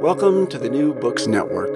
Welcome to the New Books Network.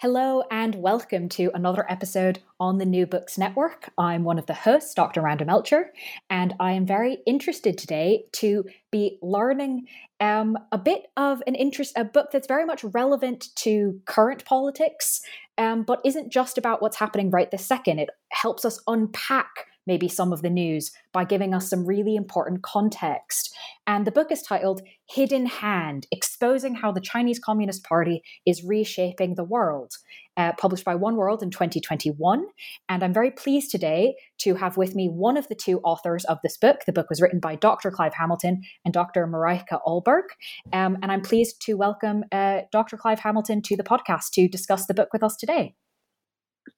Hello and welcome to another episode on the New Books Network. I'm one of the hosts, Dr. Randa Melcher, and I am very interested today to be learning um, a bit of an interest, a book that's very much relevant to current politics, um, but isn't just about what's happening right this second. It helps us unpack maybe some of the news by giving us some really important context. And the book is titled Hidden Hand Exposing How the Chinese Communist Party is Reshaping the World, uh, published by One World in 2021. And I'm very pleased today to have with me one of the two authors of this book. The book was written by Dr. Clive Hamilton and Dr. Mareike Ohlberg. Um, and I'm pleased to welcome uh, Dr. Clive Hamilton to the podcast to discuss the book with us today.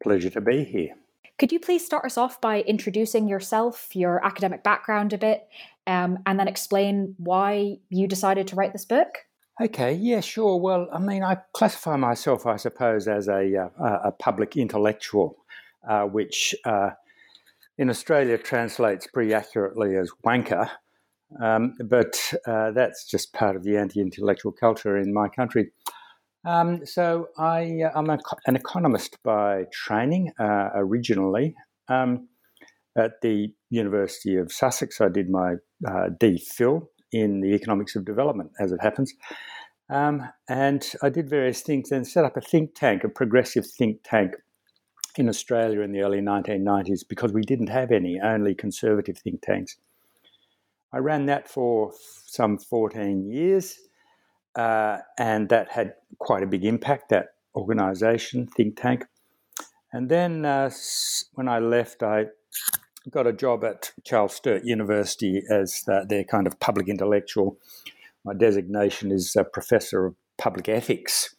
Pleasure to be here. Could you please start us off by introducing yourself, your academic background a bit, um, and then explain why you decided to write this book? Okay, yeah, sure. Well, I mean, I classify myself, I suppose, as a, uh, a public intellectual, uh, which uh, in Australia translates pretty accurately as wanker. Um, but uh, that's just part of the anti intellectual culture in my country. Um, so I, uh, an economist by training uh, originally. Um, at the University of Sussex, I did my uh, DPhil in the economics of development, as it happens. Um, and I did various things and set up a think tank, a progressive think tank in Australia in the early 1990s because we didn't have any, only conservative think tanks. I ran that for some 14 years. Uh, and that had quite a big impact, that organization, think tank. And then uh, when I left, I got a job at Charles Sturt University as the, their kind of public intellectual. My designation is a professor of public ethics.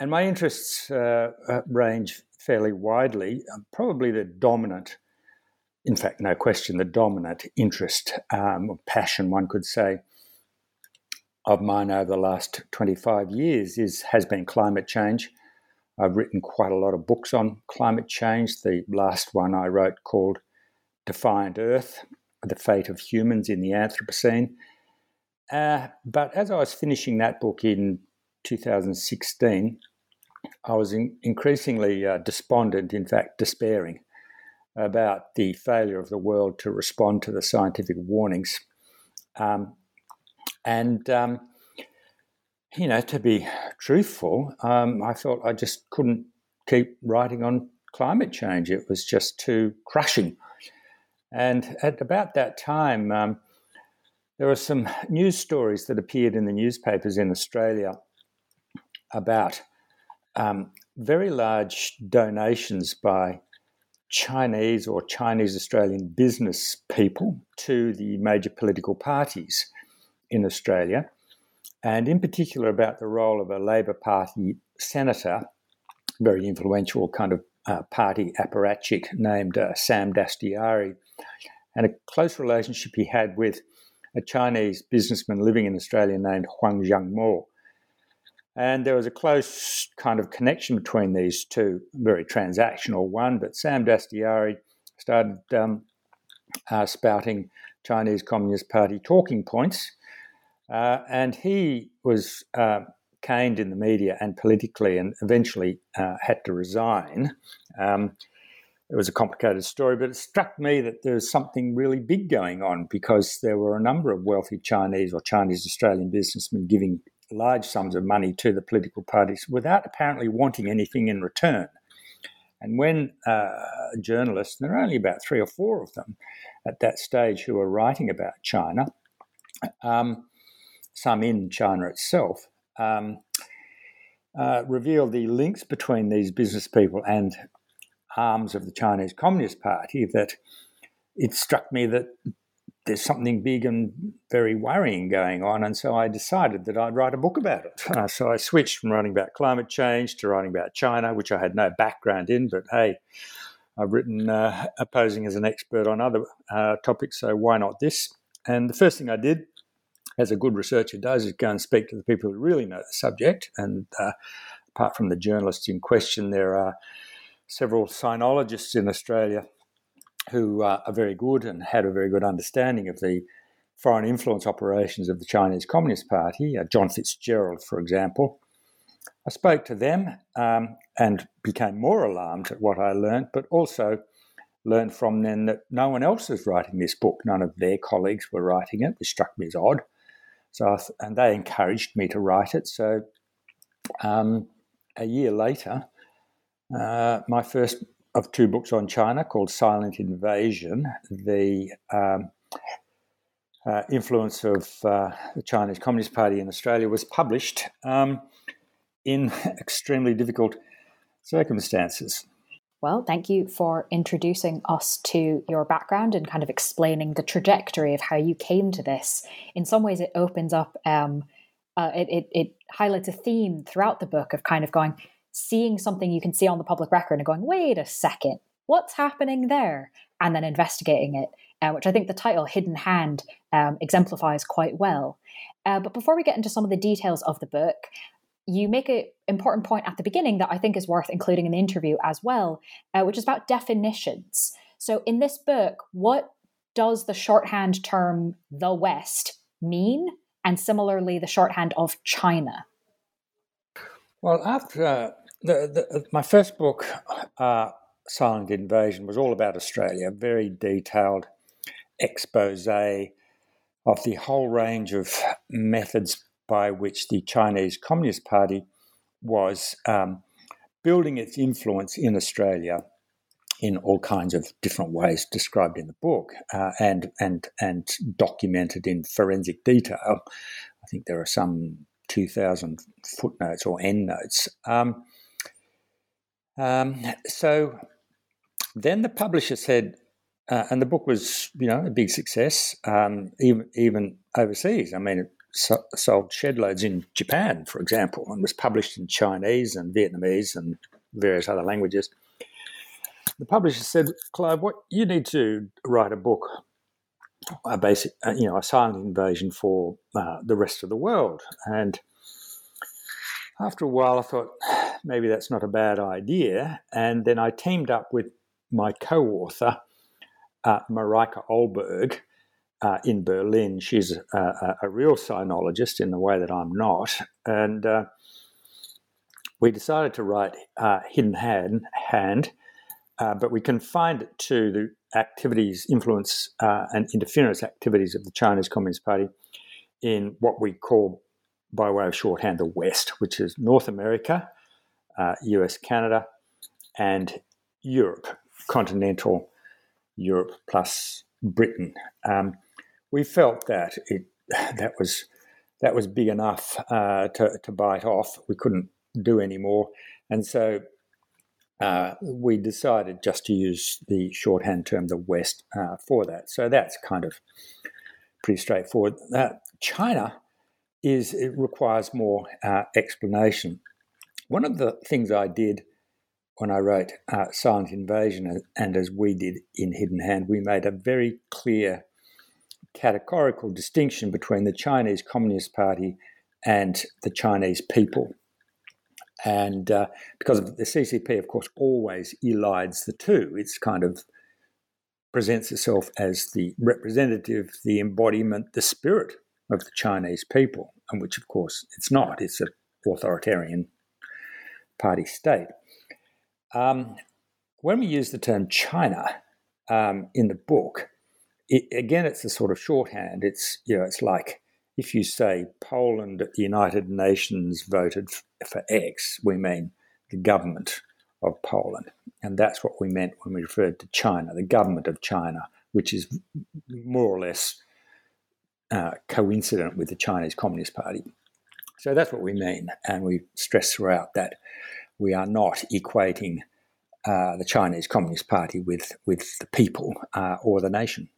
And my interests uh, uh range fairly widely. Probably the dominant, in fact, no question, the dominant interest um, or passion, one could say, of mine over the last 25 years is has been climate change. I've written quite a lot of books on climate change. The last one I wrote called Defiant Earth The Fate of Humans in the Anthropocene. Uh, but as I was finishing that book in 2016, I was in, increasingly uh, despondent, in fact, despairing about the failure of the world to respond to the scientific warnings. Um, and, um, you know, to be truthful, um, I thought I just couldn't keep writing on climate change. It was just too crushing. And at about that time, um, there were some news stories that appeared in the newspapers in Australia about um, very large donations by Chinese or Chinese Australian business people to the major political parties in Australia, and in particular about the role of a Labor Party senator, very influential kind of uh, party apparatchik named uh, Sam Dastyari, and a close relationship he had with a Chinese businessman living in Australia named Huang Xiangmo. And there was a close kind of connection between these two, very transactional one. But Sam Dastyari started um, uh, spouting Chinese Communist Party talking points, uh, and he was uh, caned in the media and politically, and eventually uh, had to resign. Um, it was a complicated story, but it struck me that there was something really big going on because there were a number of wealthy Chinese or Chinese Australian businessmen giving large sums of money to the political parties without apparently wanting anything in return. And when uh, journalists, and there are only about three or four of them at that stage who were writing about China, um, some in China itself, um, uh, revealed the links between these business people and arms of the Chinese Communist Party that it struck me that there's something big and very worrying going on. And so I decided that I'd write a book about it. Uh, so I switched from writing about climate change to writing about China, which I had no background in, but hey, I've written uh, opposing as an expert on other uh, topics, so why not this? And the first thing I did, as a good researcher does, is go and speak to the people who really know the subject. And uh, apart from the journalists in question, there are several sinologists in Australia who uh, are very good and had a very good understanding of the foreign influence operations of the Chinese Communist Party, uh, John Fitzgerald, for example. I spoke to them um, and became more alarmed at what I learned, but also learned from them that no one else was writing this book. None of their colleagues were writing it, which struck me as odd. So, and they encouraged me to write it. So, um, a year later, uh, my first of two books on China called Silent Invasion, the um, uh, influence of uh, the Chinese Communist Party in Australia, was published um, in extremely difficult circumstances. Well, thank you for introducing us to your background and kind of explaining the trajectory of how you came to this. In some ways, it opens up, um, uh, it, it, it highlights a theme throughout the book of kind of going, seeing something you can see on the public record and going, wait a second, what's happening there? And then investigating it, uh, which I think the title Hidden Hand um, exemplifies quite well. Uh, but before we get into some of the details of the book, you make an important point at the beginning that I think is worth including in the interview as well, uh, which is about definitions. So, in this book, what does the shorthand term the West mean? And similarly, the shorthand of China? Well, after uh, the, the, my first book, uh, Silent Invasion, was all about Australia, very detailed expose of the whole range of methods by which the Chinese Communist Party was um, building its influence in Australia in all kinds of different ways described in the book uh, and and and documented in forensic detail. I think there are some 2,000 footnotes or endnotes. Um, um, so then the publisher said, uh, and the book was, you know, a big success, um, even even overseas. I mean, it so- sold shed loads in Japan, for example, and was published in Chinese and Vietnamese and various other languages. The publisher said, "Clive, what you need to write a book, a basic, uh, you know, a silent invasion for uh, the rest of the world." And after a while, I thought maybe that's not a bad idea. And then I teamed up with my co author, uh, Mareike Ohlberg, uh, in Berlin. She's a, a, real sinologist in the way that I'm not. And uh, we decided to write uh, Hidden Hand, hand uh, but we confined it to the activities, influence, uh, and interference activities of the Chinese Communist Party in what we call by way of shorthand, the West, which is North America, uh, US, Canada, and Europe, continental Europe plus Britain. Um, we felt that it that was that was big enough uh, to, to bite off. We couldn't do any more, and so uh, we decided just to use the shorthand term, the West, uh, for that. So that's kind of pretty straightforward. Uh, China is it requires more uh, explanation. One of the things I did when I wrote uh, Silent Invasion, and as we did in Hidden Hand, we made a very clear categorical distinction between the Chinese Communist Party and the Chinese people. And uh, because the CCP, of course, always elides the two. It's kind of presents itself as the representative, the embodiment, the spirit of the Chinese people, and which, of course, it's not. It's an authoritarian party state. Um, when we use the term China um, in the book, it, again, it's a sort of shorthand. It's you know, it's like if you say Poland at the United Nations voted for X, we mean the government of Poland, and that's what we meant when we referred to China, the government of China, which is more or less uh, coincident with the Chinese Communist Party. So that's what we mean, and we stress throughout that we are not equating uh, the Chinese Communist Party with with the people uh, or the nation.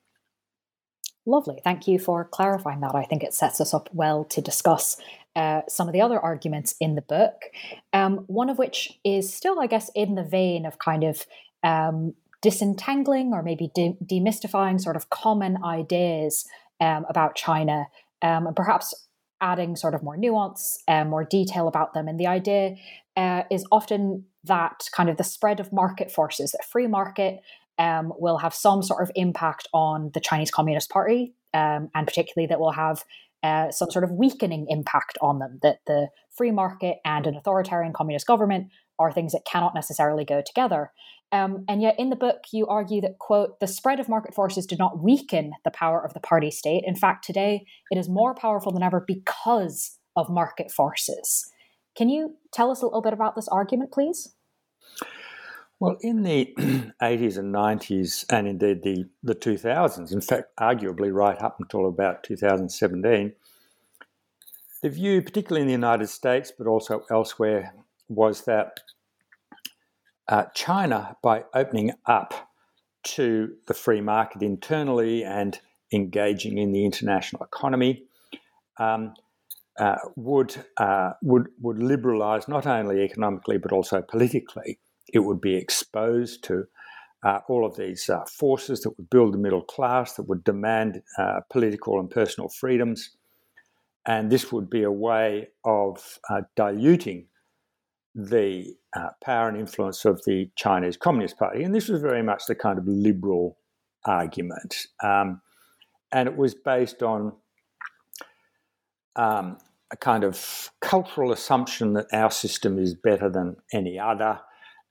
Lovely. Thank you for clarifying that. I think it sets us up well to discuss uh, some of the other arguments in the book. Um, one of which is still, I guess, in the vein of kind of um, disentangling or maybe de- demystifying sort of common ideas um, about China um, and perhaps adding sort of more nuance and more detail about them. And the idea uh, is often that kind of the spread of market forces, that free market um, will have some sort of impact on the Chinese Communist Party, um, and particularly that will have uh, some sort of weakening impact on them. That the free market and an authoritarian communist government are things that cannot necessarily go together. Um, and yet, in the book, you argue that, quote, the spread of market forces did not weaken the power of the party state. In fact, today it is more powerful than ever because of market forces. Can you tell us a little bit about this argument, please? Well, in the 80s and 90s, and indeed the, the 2000s, in fact, arguably right up until about 2017, the view, particularly in the United States, but also elsewhere, was that uh, China, by opening up to the free market internally and engaging in the international economy, um, uh, would uh, would would liberalise not only economically but also politically. It would be exposed to uh, all of these uh, forces that would build the middle class, that would demand uh, political and personal freedoms, and this would be a way of diluting the uh, power and influence of the Chinese Communist Party. And this was very much the kind of liberal argument. Um, and it was based on um, a kind of cultural assumption that our system is better than any other.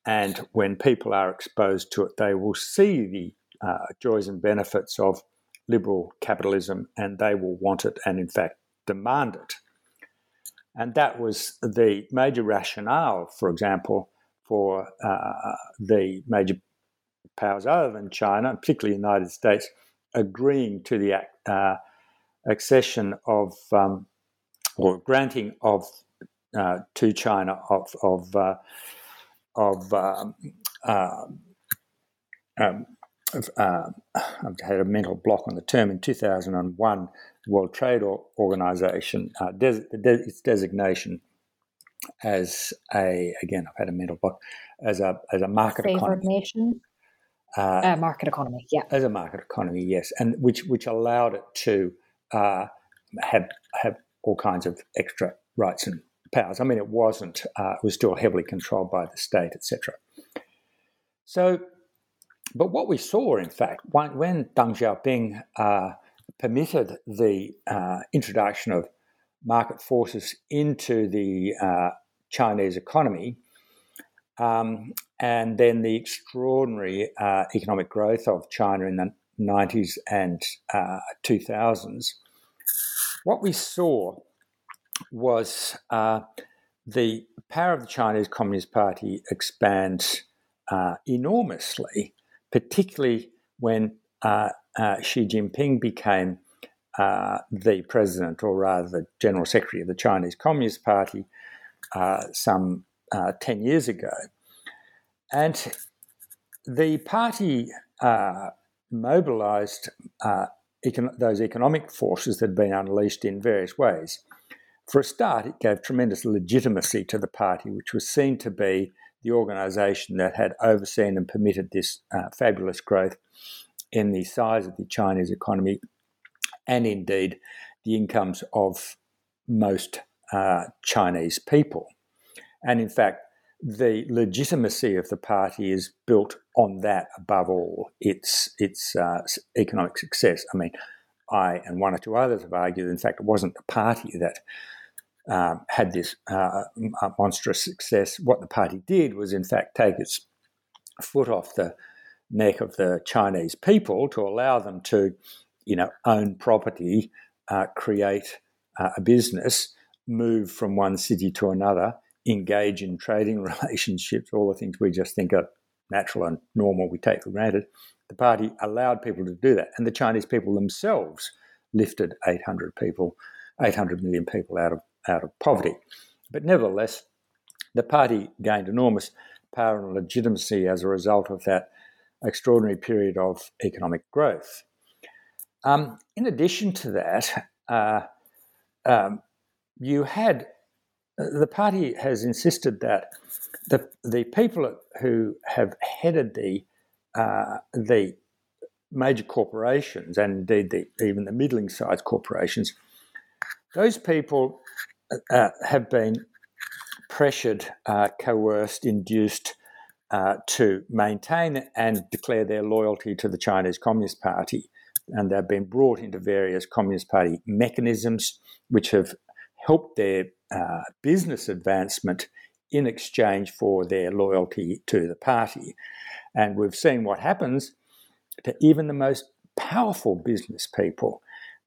And when people are exposed to it, they will see the uh, joys and benefits of liberal capitalism and they will want it and, in fact, demand it. And that was the major rationale, for example, for uh, the major powers other than China, particularly the United States, agreeing to the uh, accession of um, or granting of uh, to China of of uh, of um, uh, I've had a mental block on the term in 2001 World Trade Organization, uh, des- de- its designation as a again, I've had a mental block as a as a market Favored economy. nation. Uh, uh, market economy, yeah. As a market economy, yes, and which which allowed it to uh, have have all kinds of extra rights and powers. I mean, it wasn't; uh, it was still heavily controlled by the state, etc. So, but what we saw, in fact, when, when Deng Xiaoping uh, permitted the uh, introduction of market forces into the uh, Chinese economy, um, and then the extraordinary uh, economic growth of China in the 90s and 2000s, uh, what we saw was uh, the power of the Chinese Communist Party expands uh, enormously, particularly when uh, Xi Jinping became uh, the president, or rather the general secretary of the Chinese Communist Party, uh, some uh, 10 years ago. And the party uh, mobilized uh, econ- those economic forces that had been unleashed in various ways. For a start, it gave tremendous legitimacy to the party, which was seen to be the organization that had overseen and permitted this fabulous growth in the size of the Chinese economy and indeed the incomes of most uh, Chinese people. And in fact, the legitimacy of the party is built on that above all. Its its uh, economic success. I mean, I and one or two others have argued, in fact, it wasn't the party that um, had this uh, monstrous success. What the party did was, in fact, take its foot off the neck of the Chinese people to allow them to, you know, own property, uh, create uh, a business, move from one city to another, engage in trading relationships, all the things we just think are natural and normal, we take for granted. The party allowed people to do that, and the Chinese people themselves lifted 800 people, 800 million people out of out of poverty. But nevertheless, the party gained enormous power and legitimacy as a result of that extraordinary period of economic growth. Um, in addition to that, uh, um, you had the party has insisted that the the people who have headed the uh, the major corporations and indeed the, even the middling sized corporations, those people uh, have been pressured, uh, coerced, induced uh, to maintain and declare their loyalty to the Chinese Communist Party. And they've been brought into various Communist Party mechanisms which have helped their uh, business advancement in exchange for their loyalty to the party. And we've seen what happens to even the most powerful business people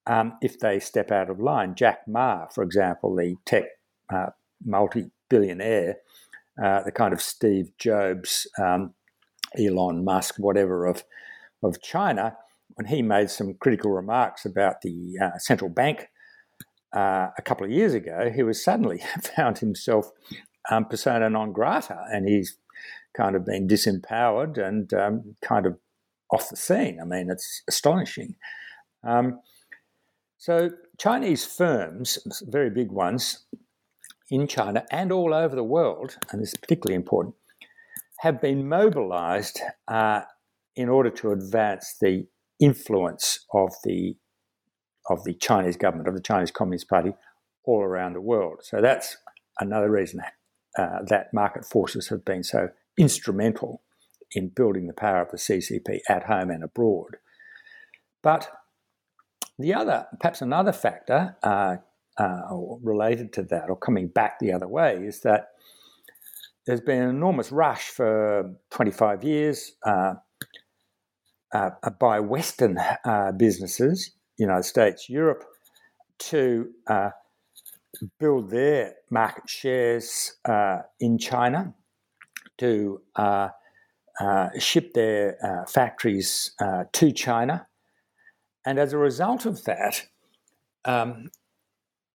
um, if they step out of line. Jack Ma, for example, the tech uh, multi billionaire, uh, the kind of Steve Jobs, um, Elon Musk, whatever of, of China, when he made some critical remarks about the uh, central bank uh, a couple of years ago, he was suddenly found himself um, persona non grata, and he's kind of been disempowered and um, kind of off the scene. I mean, it's astonishing. Um, so, Chinese firms, very big ones in China and all over the world, and this is particularly important, have been mobilized uh, in order to advance the influence of the of the Chinese government, of the Chinese Communist Party, all around the world. So that's another reason uh, that market forces have been so instrumental in building the power of the CCP at home and abroad. But the other, perhaps another factor uh, uh, related to that, or coming back the other way, is that there's been an enormous rush for 25 years uh, uh by Western businesses, United States, Europe, to build their market shares in China, to ship their factories to China. And as a result of that, um,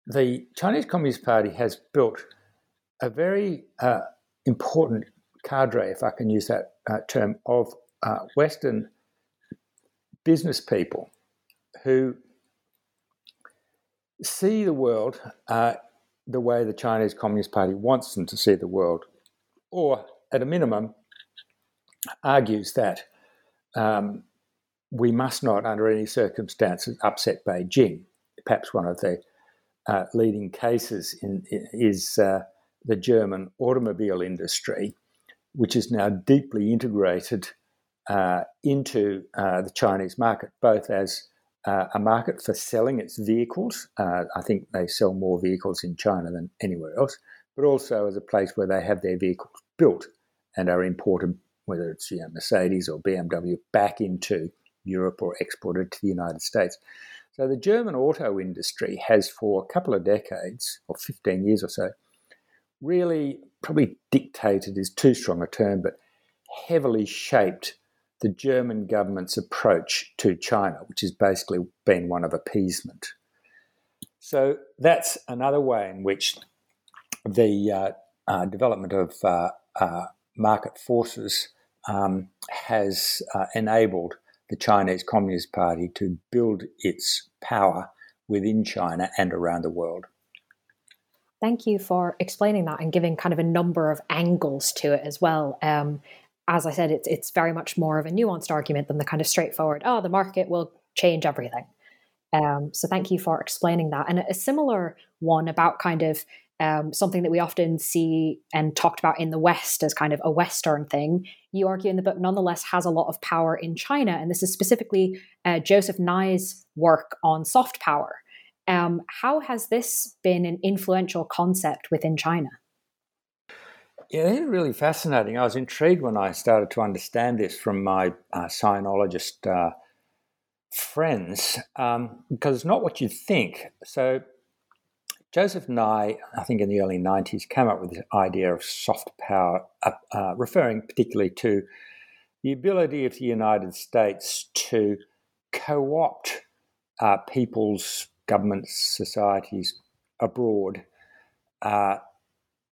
the Chinese Communist Party has built a very uh, important cadre, if I can use that uh, term, of uh, Western business people who see the world uh, the way the Chinese Communist Party wants them to see the world, or at a minimum, argues that um, we must not, under any circumstances, upset Beijing. Perhaps one of the uh, leading cases in, is uh, the German automobile industry, which is now deeply integrated uh, into uh, the Chinese market, both as uh, a market for selling its vehicles. Uh, I think they sell more vehicles in China than anywhere else, but also as a place where they have their vehicles built and are imported, whether it's you know, Mercedes or BMW, back into Europe or exported to the United States. So the German auto industry has, for a couple of decades, or 15 years or so, really probably dictated is too strong a term, but heavily shaped the German government's approach to China, which has basically been one of appeasement. So that's another way in which the uh, uh, development of uh, uh market forces um, has uh, enabled the Chinese Communist Party to build its power within China and around the world. Thank you for explaining that and giving kind of a number of angles to it as well. Um, as I said, it's it's very much more of a nuanced argument than the kind of straightforward, oh, the market will change everything. Um, so thank you for explaining that. And a similar one about kind of um, something that we often see and talked about in the West as kind of a Western thing, you argue in the book nonetheless has a lot of power in China. And this is specifically uh, Joseph Nye's work on soft power. Um, how has this been an influential concept within China? Yeah, really fascinating. I was intrigued when I started to understand this from my uh, Sinologist uh, friends um, because it's not what you think. So, Joseph Nye, I think in the early 90s, came up with this idea of soft power, uh, uh, referring particularly to the ability of the United States to co opt uh, people's governments, societies abroad uh,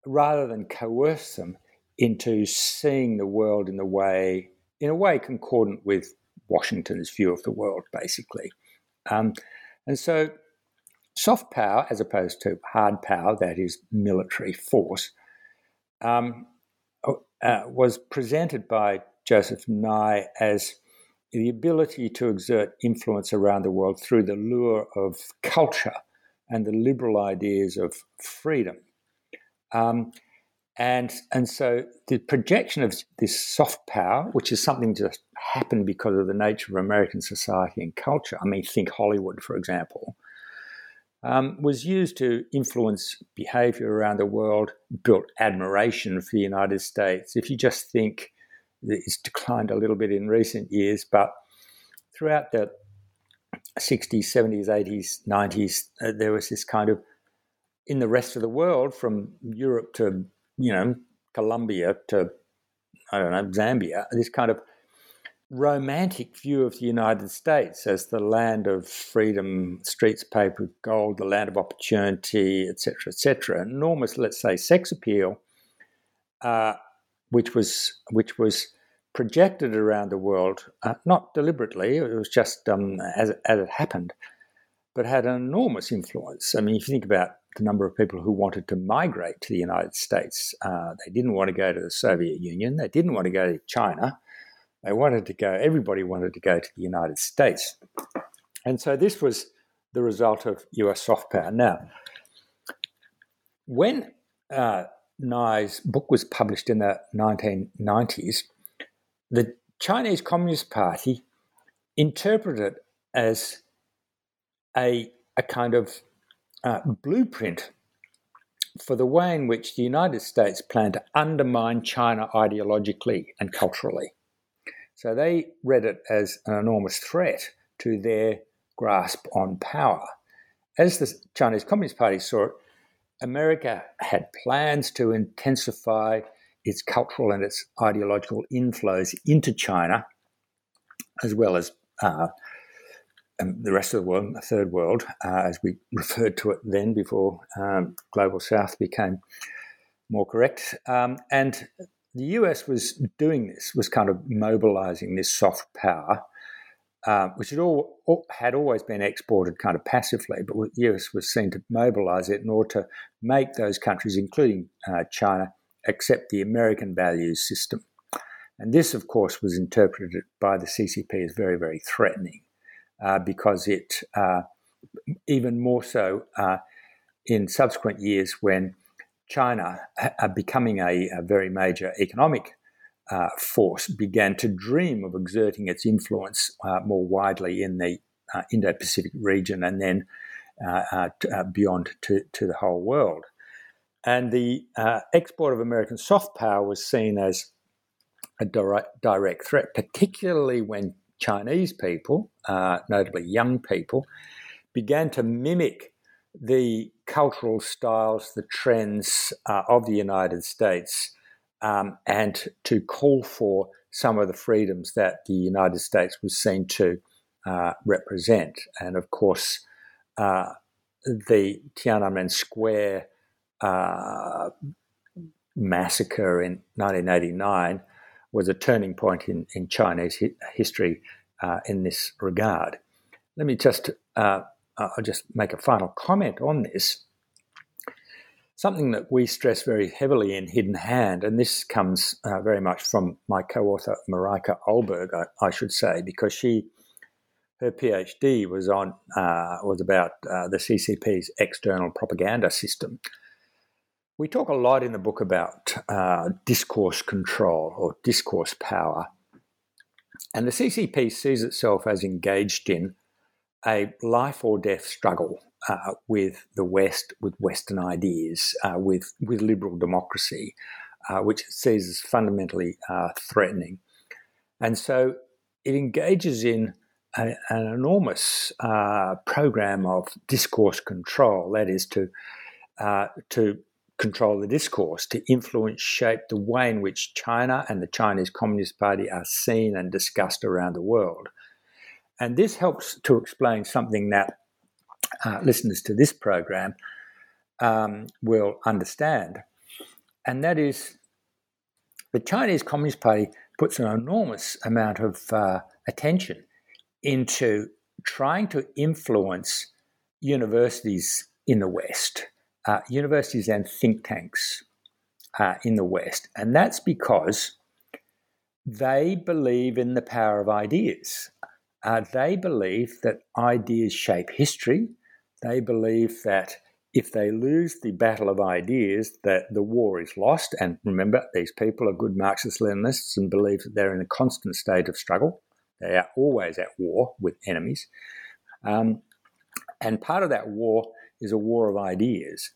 rather than coerce them into seeing the world in the way, in a way concordant with Washington's view of the world, basically. Um, and so, soft power, as opposed to hard power, that is military force, um, uh, was presented by Joseph Nye as the ability to exert influence around the world through the lure of culture and the liberal ideas of freedom. Um, and, and so the projection of this soft power, which is something just happened because of the nature of American society and culture, I mean, think Hollywood, for example, um, was used to influence behavior around the world, built admiration for the United States. If you just think it's declined a little bit in recent years, but throughout the 60s, 70s, 80s, 90s, uh, there was this kind of in the rest of the world, from Europe to you know Colombia to I don't know Zambia, this kind of romantic view of the United States as the land of freedom, streets paved with gold, the land of opportunity, etc., etc. Enormous, let's say, sex appeal, uh, which was which was projected around the world, uh, not deliberately. It was just um, as as it happened, but had an enormous influence. I mean, if you think about the number of people who wanted to migrate to the United States. Uh, they didn't want to go to the Soviet Union. They didn't want to go to China. They wanted to go, everybody wanted to go to the United States. And so this was the result of US soft power. Now, when uh, Nye's book was published in the 1990s, the Chinese Communist Party interpreted it as a, a kind of uh, blueprint for the way in which the United States plan to undermine China ideologically and culturally. So they read it as an enormous threat to their grasp on power. As the Chinese Communist Party saw it, America had plans to intensify its cultural and its ideological inflows into China, as well as uh, um, the rest of the world, the third world, uh, as we referred to it then before um, Global South became more correct. Um, and the US was doing this, was kind of mobilizing this soft power, uh, which had, all, had always been exported kind of passively, but the US was seen to mobilize it in order to make those countries, including uh, China, accept the American values system. And this, of course, was interpreted by the CCP as very, very threatening uh, because it, uh, even more so uh, in subsequent years when China, uh, becoming a, a, very major economic uh, force, began to dream of exerting its influence uh, more widely in the Indo Pacific region and then beyond to, to the whole world. And the export of American soft power was seen as a direct threat, particularly when Chinese people, uh, notably young people, began to mimic the cultural styles, the trends uh, of the United States, um, and to call for some of the freedoms that the United States was seen to uh, represent. And of course, uh, the Tiananmen Square uh, massacre in 1989 was a turning point in, in Chinese hi- history uh, in this regard. Let me just uh, I'll just make a final comment on this. Something that we stress very heavily in Hidden Hand, and this comes uh, very much from my co-author Marika Ohlberg, I, I, should say, because she her PhD was on uh, was about uh, the CCP's external propaganda system, we talk a lot in the book about uh, discourse control or discourse power. And the CCP sees itself as engaged in a life or death struggle uh, with the West, with Western ideas, uh, with, with liberal democracy, uh, which it sees as fundamentally uh, threatening. And so it engages in a, an enormous uh, program of discourse control, that is, to, to control the discourse, to influence, shape the way in which China and the Chinese Communist Party are seen and discussed around the world. And this helps to explain something that uh, listeners to this program um, will understand. And that is the Chinese Communist Party puts an enormous amount of uh, attention into trying to influence universities in the West, uh, universities and think tanks uh, in the West. And that's because they believe in the power of ideas. Uh, they believe that ideas shape history. They believe that if they lose the battle of ideas, that the war is lost. And remember, these people are good Marxist Leninists and believe that they're in a constant state of struggle. They are always at war with enemies. Um, and part of that war is a war of ideas.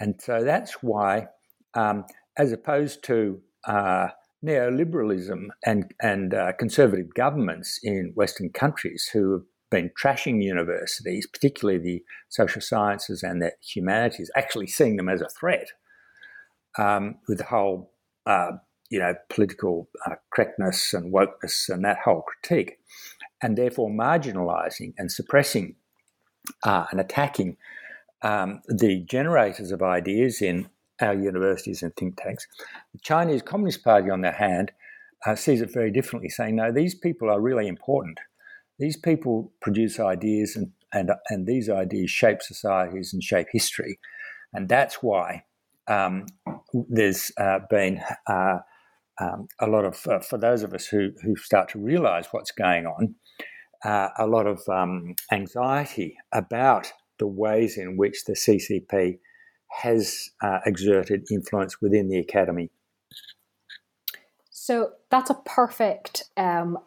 And so that's why, um, as opposed to uh, neoliberalism and, and uh, conservative governments in Western countries who have been trashing universities, particularly the social sciences and the humanities, actually seeing them as a threat um, with the whole uh, you know, political uh, correctness and wokeness and that whole critique, and therefore marginalising and suppressing uh, and attacking um, the generators of ideas in our universities and think tanks. The Chinese Communist Party, on the hand, uh, sees it very differently, saying, no, these people are really important. These people produce ideas, and, and, and these ideas shape societies and shape history. And that's why um, there's uh, been uh, um, a lot of, uh, for those of us who, who start to realize what's going on, uh, a lot of um, anxiety about the ways in which the CCP has uh, exerted influence within the academy. So that's a perfect um,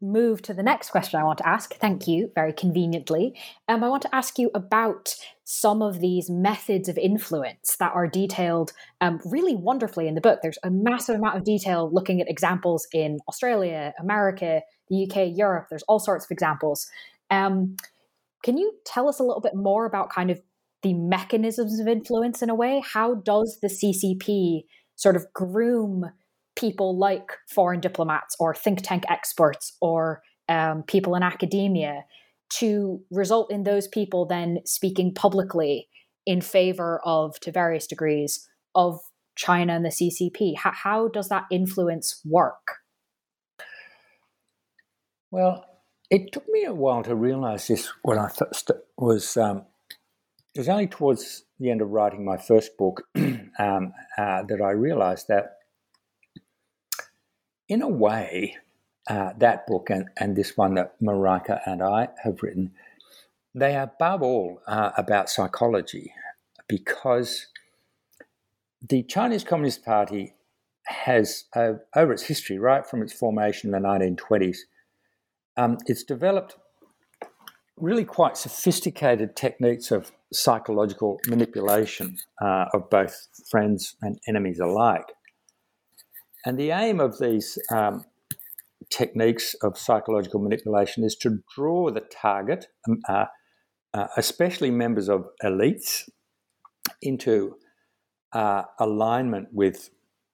move to the next question I want to ask. Thank you, very conveniently. Um, I want to ask you about some of these methods of influence that are detailed um, really wonderfully in the book. There's a massive amount of detail looking at examples in Australia, America, the UK, Europe. There's all sorts of examples. Um, can you tell us a little bit more about kind of the mechanisms of influence in a way? How does the CCP sort of groom people like foreign diplomats or think tank experts or um, people in academia to result in those people then speaking publicly in favor of, to various degrees, of China and the CCP? How, how does that influence work? Well, it took me a while to realize this when I first was. Um, it was only towards the end of writing my first book um, uh, that I realized that in a way, uh, that book and, and this one that Marika and I have written, they are above all uh, about psychology because the Chinese Communist Party has, uh, over its history, right from its formation in the 1920s, um, it's developed really quite sophisticated techniques of psychological manipulation uh, of both friends and enemies alike. And the aim of these um, techniques of psychological manipulation is to draw the target, um, uh, uh, especially members of elites, into uh, alignment with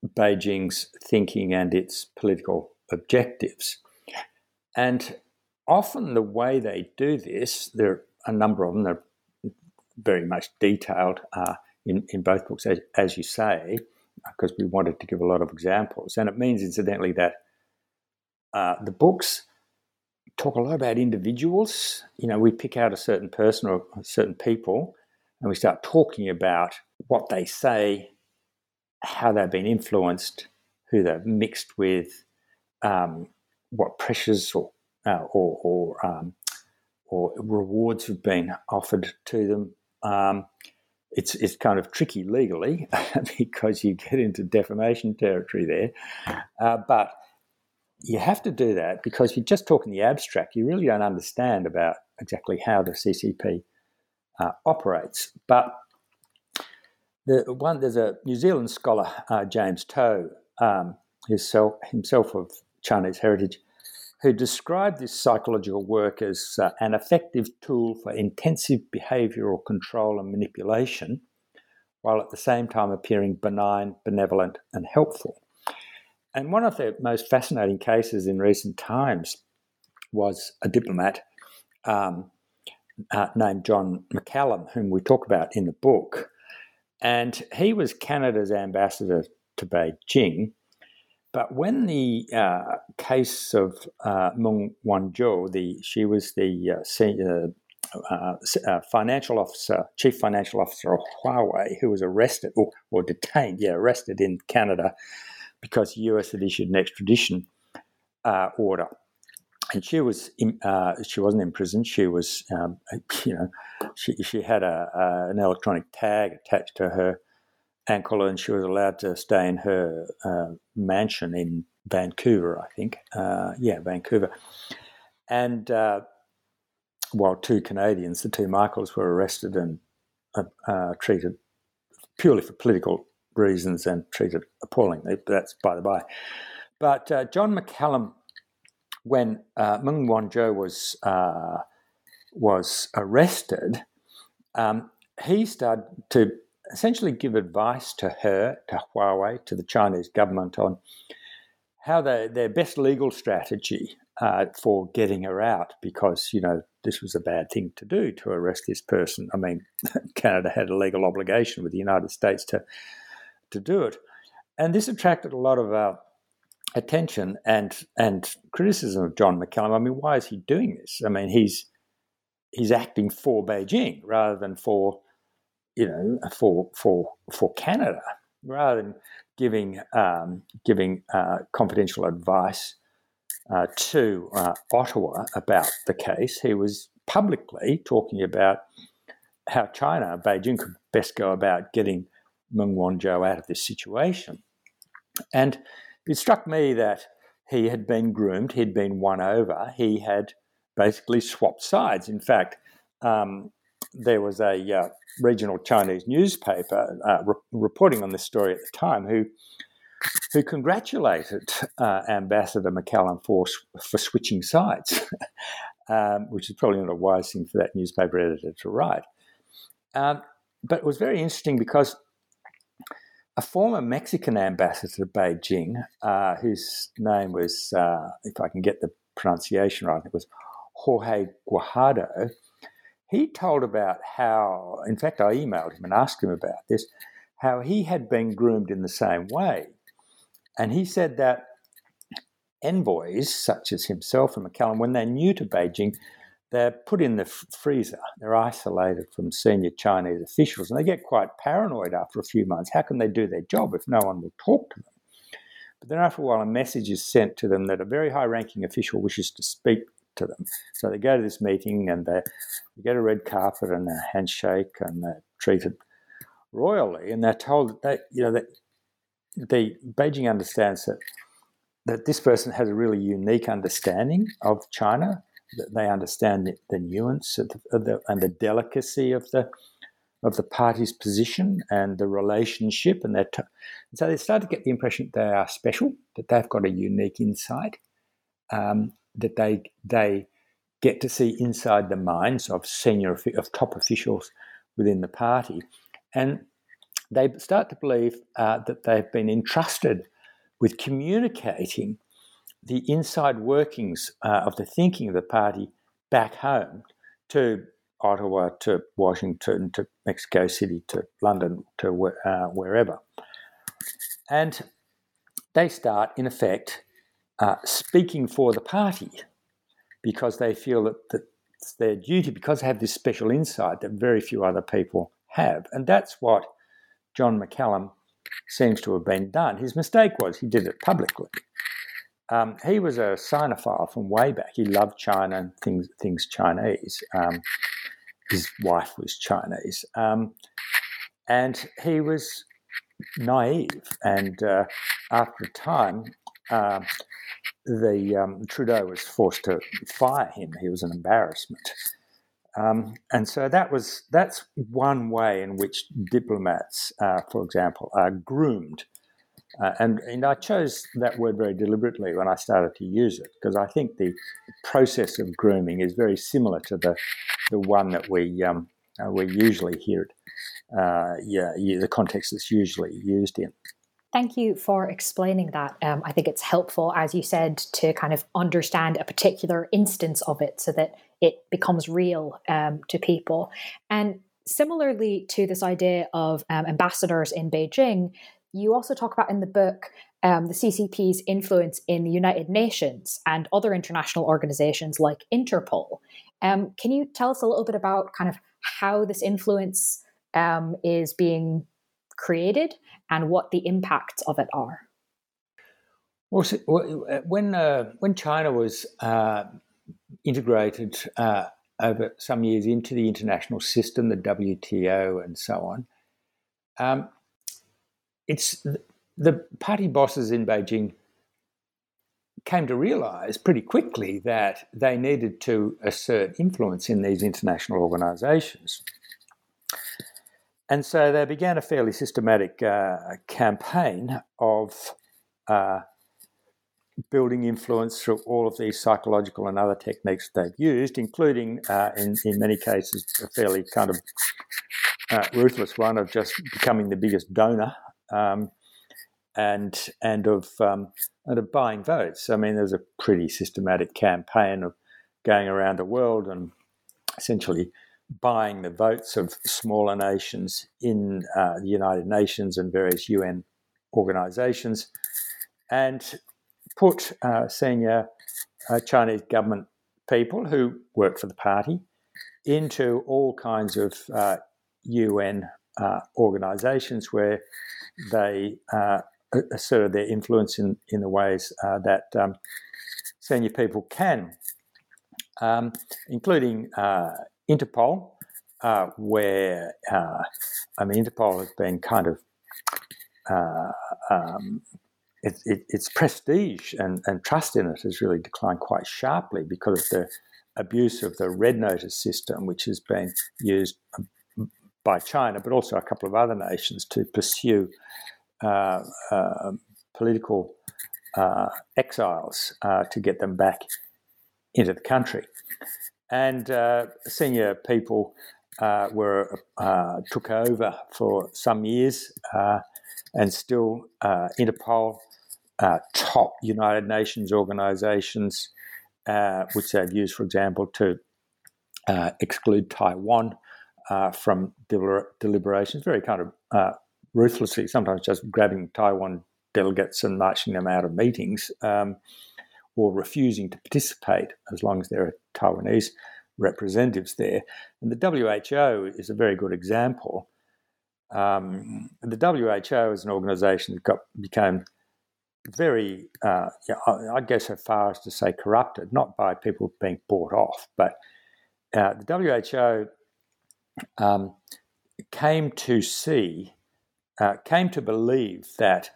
Beijing's thinking and its political objectives. And often the way they do this, there are a number of them, they're very much detailed uh, in, in both books, as, as you say, because we wanted to give a lot of examples. And it means, incidentally, that uh, the books talk a lot about individuals. You know, we pick out a certain person or certain people and we start talking about what they say, how they've been influenced, who they've mixed with, um, what pressures or uh, or or, um, or rewards have been offered to them. Um, it's it's kind of tricky legally because you get into defamation territory there. Uh, but you have to do that because if you just talk in the abstract, you really don't understand about exactly how the CCP uh, operates. But the one there's a New Zealand scholar, uh, James To, um, himself, himself of Chinese heritage, who described this psychological work as uh, an effective tool for intensive behavioral control and manipulation, while at the same time appearing benign, benevolent, and helpful. And one of the most fascinating cases in recent times was a diplomat um, uh, named John McCallum, whom we talk about in the book. And he was Canada's ambassador to Beijing. But when the uh, case of uh, Meng Wanzhou, the she was the uh, senior, uh, uh, financial officer, chief financial officer of Huawei, who was arrested or, or detained, yeah, arrested in Canada because the US had issued an extradition uh, order and she was in, uh, she wasn't in prison. She was, um, you know, she she had a, a, an electronic tag attached to her ankle, and she was allowed to stay in her uh, mansion in Vancouver, I think. Uh, yeah, Vancouver. And uh, while two Canadians, the two Michaels, were arrested and uh, uh, treated purely for political reasons and treated appallingly. That's by the by. But John McCallum when uh, Meng Wanzhou was uh, was arrested, um, he started to essentially give advice to her, to Huawei, to the Chinese government on how they, their best legal strategy uh, for getting her out, because you know this was a bad thing to do to arrest this person. I mean, Canada had a legal obligation with the United States to to do it, and this attracted a lot of uh, attention and and criticism of John McCallum. I mean, why is he doing this? I mean, he's he's acting for Beijing rather than for you know for for for Canada, rather than giving um, giving uh, confidential advice uh, to uh, Ottawa about the case. He was publicly talking about how China, Beijing, could best go about getting Meng Wanzhou out of this situation, and it struck me that he had been groomed, he'd been won over, he had basically swapped sides. In fact, um, there was a uh, regional Chinese newspaper uh, re- reporting on this story at the time who who congratulated uh, Ambassador McCallum for for switching sides, um, which is probably not a wise thing for that newspaper editor to write. Um, but it was very interesting because a former Mexican ambassador to Beijing, uh, whose name was, uh, if I can get the pronunciation right, it was Jorge Guajardo. He told about how, in fact, I emailed him and asked him about this, how he had been groomed in the same way. And he said that envoys, such as himself and McCallum, when they're new to Beijing, they're put in the freezer. They're isolated from senior Chinese officials, and they get quite paranoid after a few months. How can they do their job if no one will talk to them? But then, after a while, a message is sent to them that a very high ranking official wishes to speak to them. So they go to this meeting and they, they get a red carpet and a handshake and they're treated royally. And they're told that they, you know that the Beijing understands that that this person has a really unique understanding of China That they understand the, the nuance of the, of the, and the delicacy of the of the party's position and the relationship, and that. T- and so they start to get the impression that they are special, that they've got a unique insight, um, that they they get to see inside the minds of senior of top officials within the party, and they start to believe uh, that they've been entrusted with communicating the inside workings uh, of the thinking of the party back home to Ottawa, to Washington, to Mexico City, to London, to uh, wherever. And they start, in effect, uh, speaking for the party because they feel that, that it's their duty, because they have this special insight that very few other people have. And that's what John McCallum seems to have been done. His mistake was he did it publicly. Um, he was a Sinophile from way back. He loved China and things things Chinese. Um, his wife was Chinese. Um, and he was naive. And uh, after a time, uh, the um, Trudeau was forced to fire him. He was an embarrassment. Um, and so that was that's one way in which diplomats, uh, for example, are groomed. Uh, and, and I chose that word very deliberately when I started to use it because I think the process of grooming is very similar to the the one that we um, uh, we usually hear it. Uh, yeah, yeah, the context it's usually used in. Thank you for explaining that. Um, I think it's helpful, as you said, to kind of understand a particular instance of it so that it becomes real um, to people. And similarly to this idea of um, ambassadors in Beijing, you also talk about in the book um, the CCP's influence in the United Nations and other international organizations like Interpol. Um, can you tell us a little bit about kind of how this influence um, is being created and what the impacts of it are? Well, when uh, when China was uh, integrated uh, over some years into the international system, the WTO, and so on, um, it's the party bosses in Beijing came to realize pretty quickly that they needed to assert influence in these international organizations. And so they began a fairly systematic uh, campaign of uh, building influence through all of these psychological and other techniques they've used, including, uh, in, in many cases, a fairly kind of uh, ruthless one of just becoming the biggest donor. Um, and and of um, and of buying votes. I mean, there's a pretty systematic campaign of going around the world and essentially buying the votes of smaller nations in uh, the United Nations and various UN organizations, and put uh, senior uh, Chinese government people who work for the party into all kinds of UN uh, uh, organizations where they uh, asserted their influence in, in the ways that um, senior people can, um, including Interpol, uh, where uh, I mean, Interpol has been kind of uh, um, it, it, its prestige and, and trust in it has really declined quite sharply because of the abuse of the red notice system, which has been used by China, but also a couple of other nations to pursue uh, uh, political uh, exiles to get them back into the country and uh, senior people uh, were uh, took over for some years, uh, and still uh, Interpol, top United Nations organisations, which they've used, for example, to exclude Taiwan from deliber- deliberations, very kind of ruthlessly, sometimes just grabbing Taiwan delegates and marching them out of meetings. Um, or refusing to participate as long as there are Taiwanese representatives there. And the WHO is a very good example. Um, the WHO is an organisation that got, became very, uh, I guess, so far as to say corrupted, not by people being bought off, but uh, the WHO um, came to see, uh, came to believe that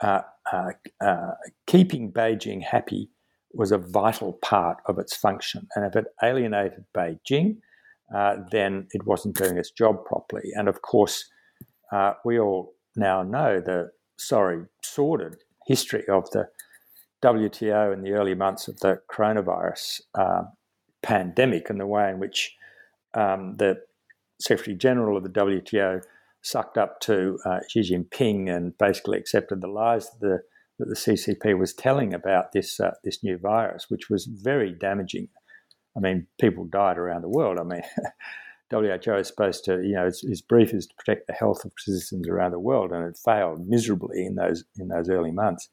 uh, uh, uh, keeping Beijing happy was a vital part of its function. And if it alienated Beijing, uh, then it wasn't doing its job properly. And of course, uh, we all now know the sorry, sordid history of the WTO in the early months of the coronavirus uh, pandemic and the way in which um, the Secretary General of the WTO sucked up to uh, Xi Jinping and basically accepted the lies that the that the CCP was telling about this uh, this new virus, which was very damaging. I mean, people died around the world. I mean, WHO is supposed to, you know, its, its, brief is to protect the health of citizens around the world, and it failed miserably in those in those early months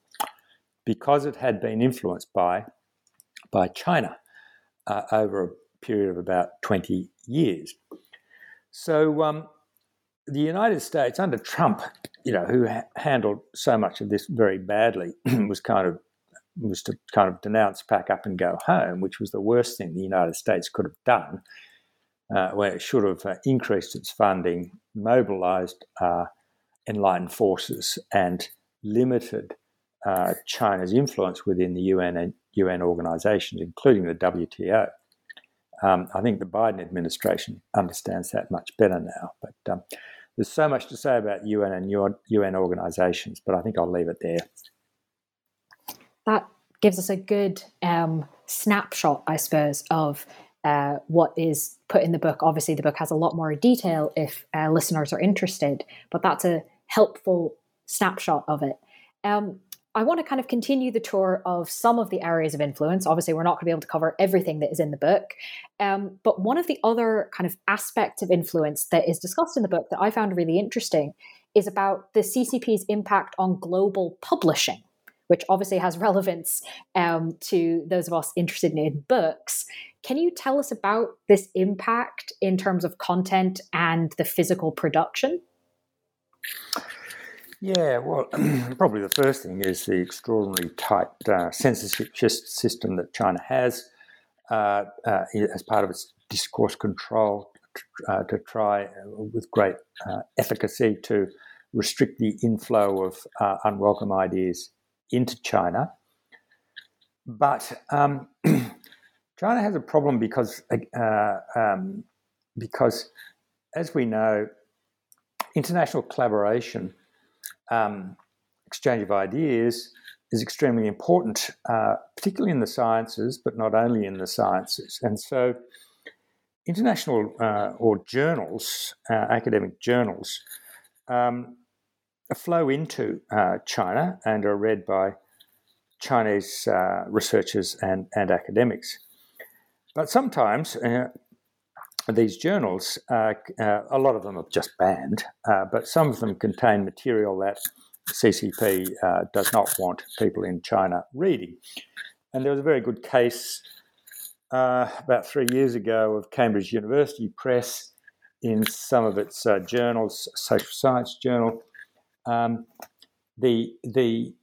because it had been influenced by by China uh, over a period of about twenty years. So. Um, the United States under Trump, you know, who ha- handled so much of this very badly, was kind of was to kind of denounce, pack up, and go home, which was the worst thing the United States could have done. uh, where it should have uh, increased its funding, mobilized uh, enlightened forces, and limited uh, China's influence within the UN and UN organizations, including the WTO. Um, I think the Biden administration understands that much better now. But um, there's so much to say about UN and UN organizations, but I think I'll leave it there. That gives us a good um, snapshot, I suppose, of uh, what is put in the book. Obviously, the book has a lot more detail if uh, listeners are interested, but that's a helpful snapshot of it. Um, I want to kind of continue the tour of some of the areas of influence. Obviously, we're not going to be able to cover everything that is in the book. Um, but one of the other kind of aspects of influence that is discussed in the book that I found really interesting is about the CCP's impact on global publishing, which obviously has relevance um, to those of us interested in books. Can you tell us about this impact in terms of content and the physical production? Yeah, well, probably the first thing is the extraordinarily tight uh, censorship system that China has uh, uh, as part of its discourse control uh, to try uh, with great uh, efficacy to restrict the inflow of unwelcome ideas into China. But um, China has a problem because, um, because, as we know, international collaboration um, exchange of ideas is extremely important, uh, particularly in the sciences, but not only in the sciences. And so, international uh, or journals, uh, academic journals, um, flow into uh, China and are read by Chinese uh, researchers and, and academics. But sometimes uh, these journals, uh, uh, a lot of them are just banned, uh, but some of them contain material that CCP uh, does not want people in China reading. And there was a very good case uh, about three years ago of Cambridge University Press in some of its uh, journals, Social Science Journal. Um, the the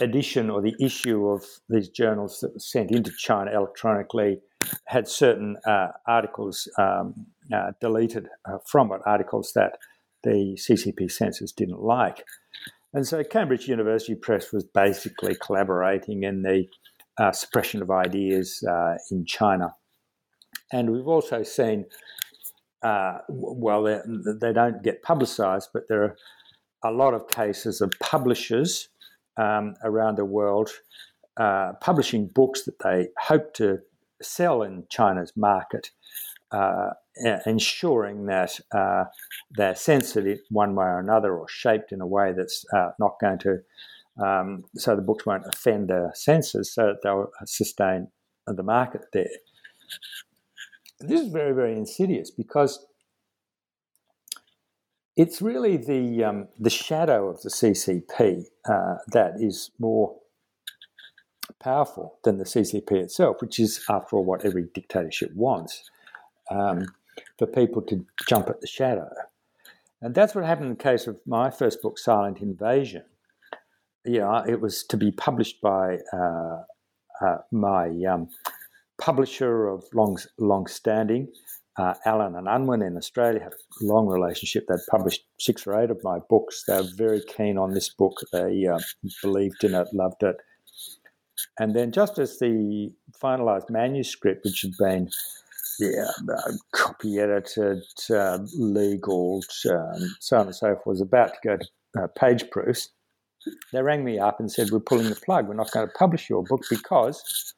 edition or the issue of these journals that was sent into China electronically had certain uh, articles um, uh, deleted uh, from it, articles that the CCP censors didn't like. And so Cambridge University Press was basically collaborating in the uh, suppression of ideas uh, in China. And we've also seen, uh, well, they don't get publicized, but there are a lot of cases of publishers um, around the world publishing books that they hope to sell in China's market, uh, ensuring that uh, they're censored one way or another or shaped in a way that's uh, not going to, um, so the books won't offend the censors, so that they'll sustain the market there. This is very, very insidious because it's really the um, the shadow of the CCP uh, that is more powerful than the CCP itself, which is, after all, what every dictatorship wants um, for people to jump at the shadow. And that's what happened in the case of my first book, Silent Invasion. Yeah, it was to be published by uh, uh, my um, publisher of long, long standing, uh, Allen and Unwin in Australia, had a long relationship. They'd published six or eight of my books. They were very keen on this book. They uh, believed in it, loved it. And then, just as the finalized manuscript, which had been yeah, uh, copy edited, uh, legal, um, so on and so forth, was about to go to uh, page proofs, they rang me up and said, We're pulling the plug. We're not going to publish your book because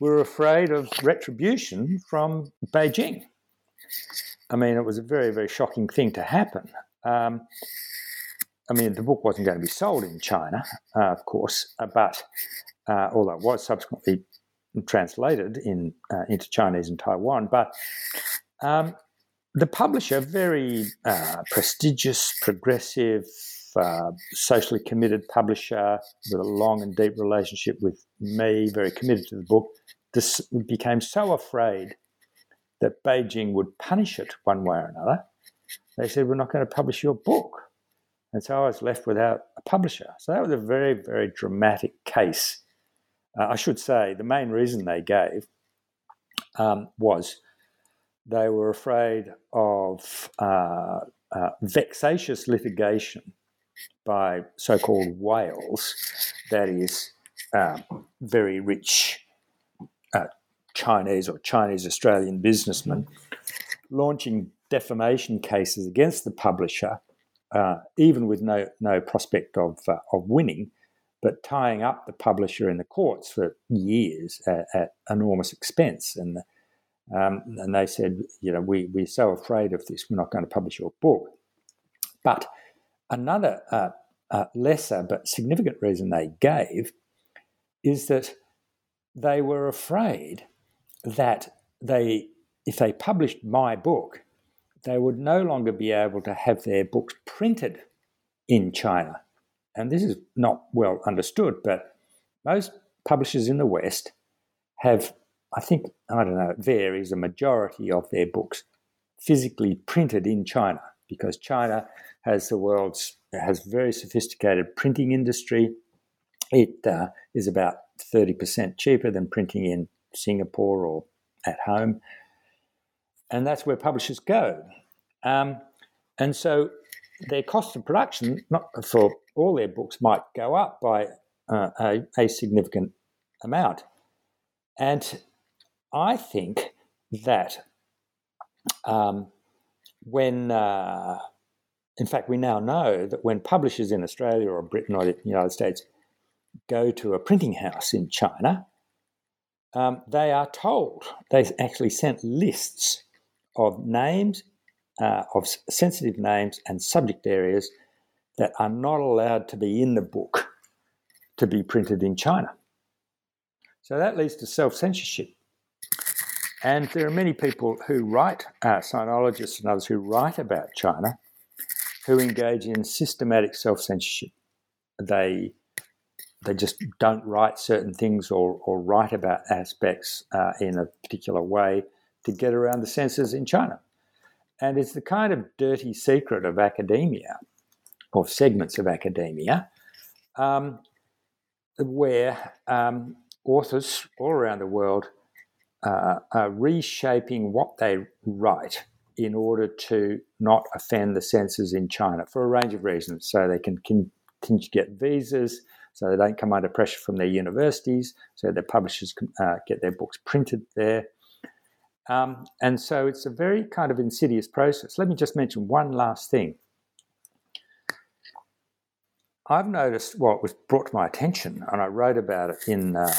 we're afraid of retribution from Beijing. I mean, it was a very, very shocking thing to happen. Um, I mean, the book wasn't going to be sold in China, uh, of course, uh, but uh, although it was subsequently translated in uh, into Chinese and Taiwan. But um, the publisher, very uh, prestigious, progressive, uh, socially committed publisher with a long and deep relationship with me, very committed to the book, this became so afraid that Beijing would punish it one way or another. They said, "We're not going to publish your book." And so I was left without a publisher. So that was a very, very dramatic case uh, I should say the main reason they gave um, was they were afraid of uh, uh, vexatious litigation by so called whales, that is, uh, very rich uh, Chinese or Chinese Australian businessmen launching defamation cases against the publisher, uh, even with no, no prospect of, uh, of winning, but tying up the publisher in the courts for years at, at enormous expense. And, um, and they said, you know, we, we're so afraid of this, we're not going to publish your book. But another uh, uh, lesser but significant reason they gave is that they were afraid that they, if they published my book, they would no longer be able to have their books printed in China. And this is not well understood, but most publishers in the West have, I think, I don't know, it varies, a majority of their books physically printed in China because China has the world's has very sophisticated printing industry. It uh, is about 30% cheaper than printing in Singapore or at home. And that's where publishers go. Um, and so their cost of production not for all their books might go up by uh, a, a, significant amount. And I think that um, when, uh, in fact, we now know that when publishers in Australia or Britain or the United States go to a printing house in China, um, they are told, they actually sent lists of names, uh, of sensitive names and subject areas that are not allowed to be in the book to be printed in China. So that leads to self censorship. And there are many people who write, uh, sinologists and others who write about China, who engage in systematic self censorship. They they just don't write certain things or, or write about aspects uh, in a particular way to get around the censors in China. And it's the kind of dirty secret of academia, of segments of academia, um, where um, authors all around the world uh, are reshaping what they write in order to not offend the censors in China for a range of reasons. So they can continue to get visas, so they don't come under pressure from their universities, so their publishers can uh, get their books printed there. Um, and so it's a very kind of insidious process. Let me just mention one last thing. I've noticed, well, was brought to my attention, and I wrote about it in, uh,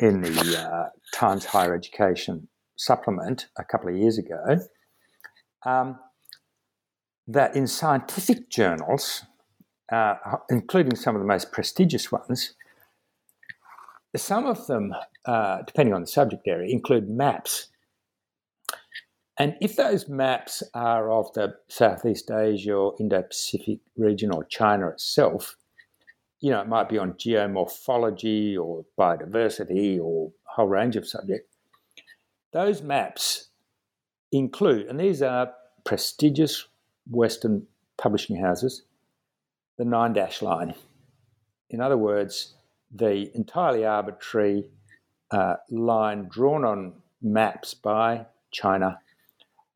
in the uh, Times Higher Education supplement a couple of years ago, um, that in scientific journals, uh, including some of the most prestigious ones, some of them, uh, depending on the subject area, include maps. And if those maps are of the Southeast Asia or Indo Pacific region or China itself, you know, it might be on geomorphology or biodiversity or a whole range of subjects. Those maps include, and these are prestigious Western publishing houses, the nine dash line. In other words, the entirely arbitrary uh, line drawn on maps by China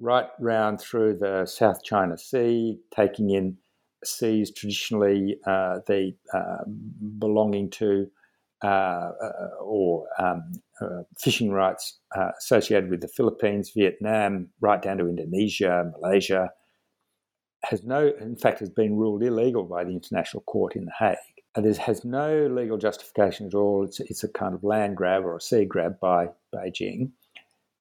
right round through the South China Sea, taking in seas traditionally uh, the uh, belonging to uh, uh or um, uh, fishing rights uh, associated with the Philippines, Vietnam, right down to Indonesia, Malaysia, has no, in fact, has been ruled illegal by the International Court in The Hague. It has no legal justification at all. It's, it's a kind of land grab or a sea grab by Beijing